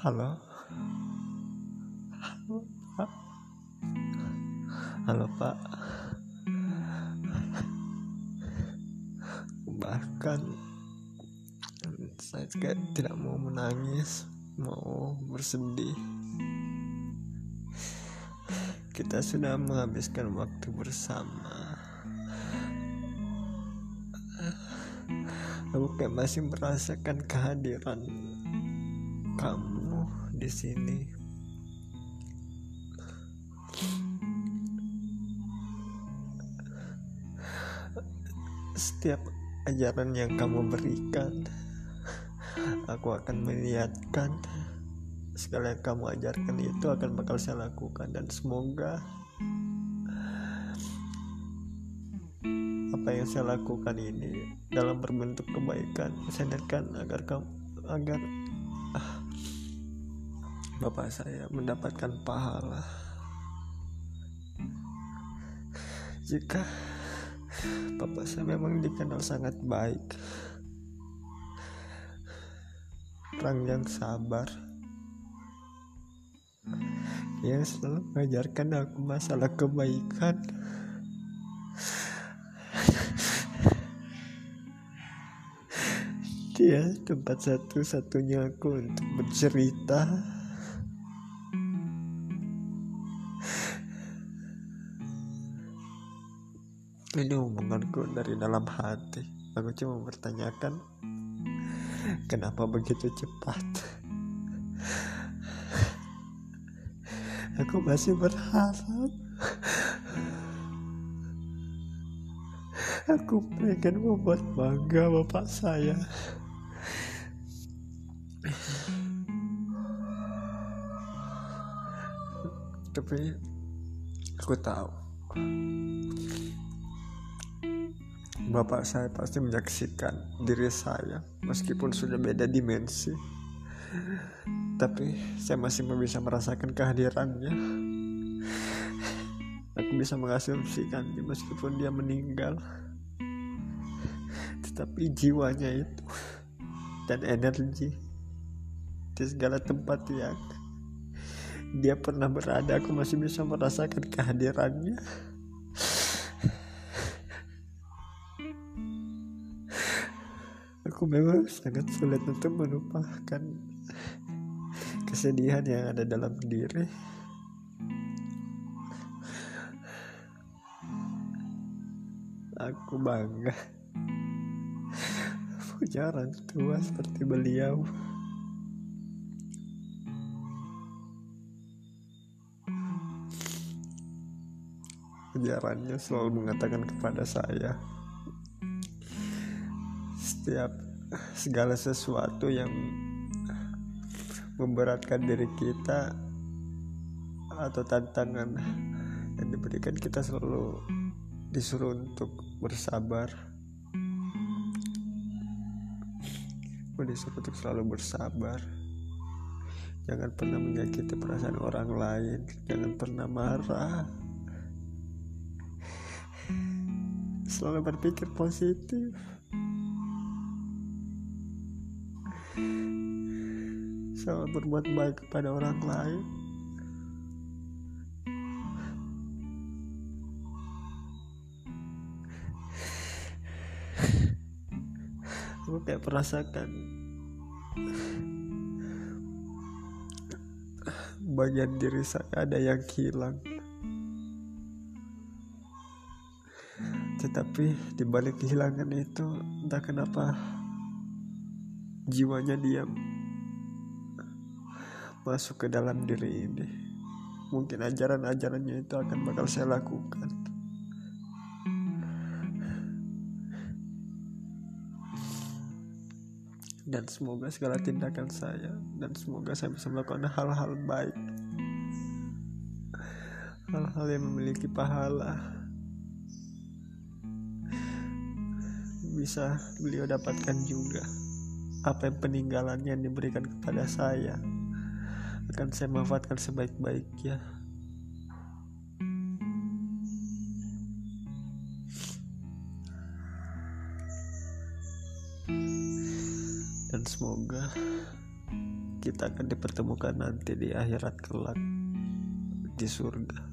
Halo. Halo, Pak. Bahkan saya juga tidak mau menangis, mau bersedih. Kita sudah menghabiskan waktu bersama. Aku kayak masih merasakan kehadiran kamu di sini. Setiap ajaran yang kamu berikan, aku akan melihatkan segala yang kamu ajarkan itu akan bakal saya lakukan dan semoga apa yang saya lakukan ini dalam berbentuk kebaikan sadarkan agar kamu agar bapak saya mendapatkan pahala. Jika bapak saya memang dikenal sangat baik orang yang sabar yang selalu mengajarkan aku masalah kebaikan. Dia tempat satu-satunya aku untuk bercerita ini hubunganku dari dalam hati aku cuma bertanyakan kenapa begitu cepat? Aku masih berharap. Aku pengen membuat bangga bapak saya. Tapi aku tahu bapak saya pasti menyaksikan diri saya meskipun sudah beda dimensi. Tapi saya masih bisa merasakan kehadirannya. Aku bisa mengasumsikannya meskipun dia meninggal. Tetapi jiwanya itu dan energi di segala tempat yang dia pernah berada aku masih bisa merasakan kehadirannya aku memang sangat sulit untuk melupakan kesedihan yang ada dalam diri. Aku bangga punya orang tua seperti beliau. Ajarannya selalu mengatakan kepada saya setiap segala sesuatu yang memberatkan diri kita atau tantangan yang diberikan kita selalu disuruh untuk bersabar. Disuruh untuk selalu bersabar. Jangan pernah menyakiti perasaan orang lain. Jangan pernah marah. Selalu berpikir positif selalu berbuat baik kepada orang lain. Aku kayak merasakan bagian diri saya ada yang hilang. Tetapi di balik kehilangan itu entah kenapa jiwanya diam masuk ke dalam diri ini. Mungkin ajaran-ajarannya itu akan bakal saya lakukan. Dan semoga segala tindakan saya dan semoga saya bisa melakukan hal-hal baik. Hal-hal yang memiliki pahala. Bisa beliau dapatkan juga apa yang peninggalannya yang diberikan kepada saya akan saya manfaatkan sebaik-baiknya dan semoga kita akan dipertemukan nanti di akhirat kelak di surga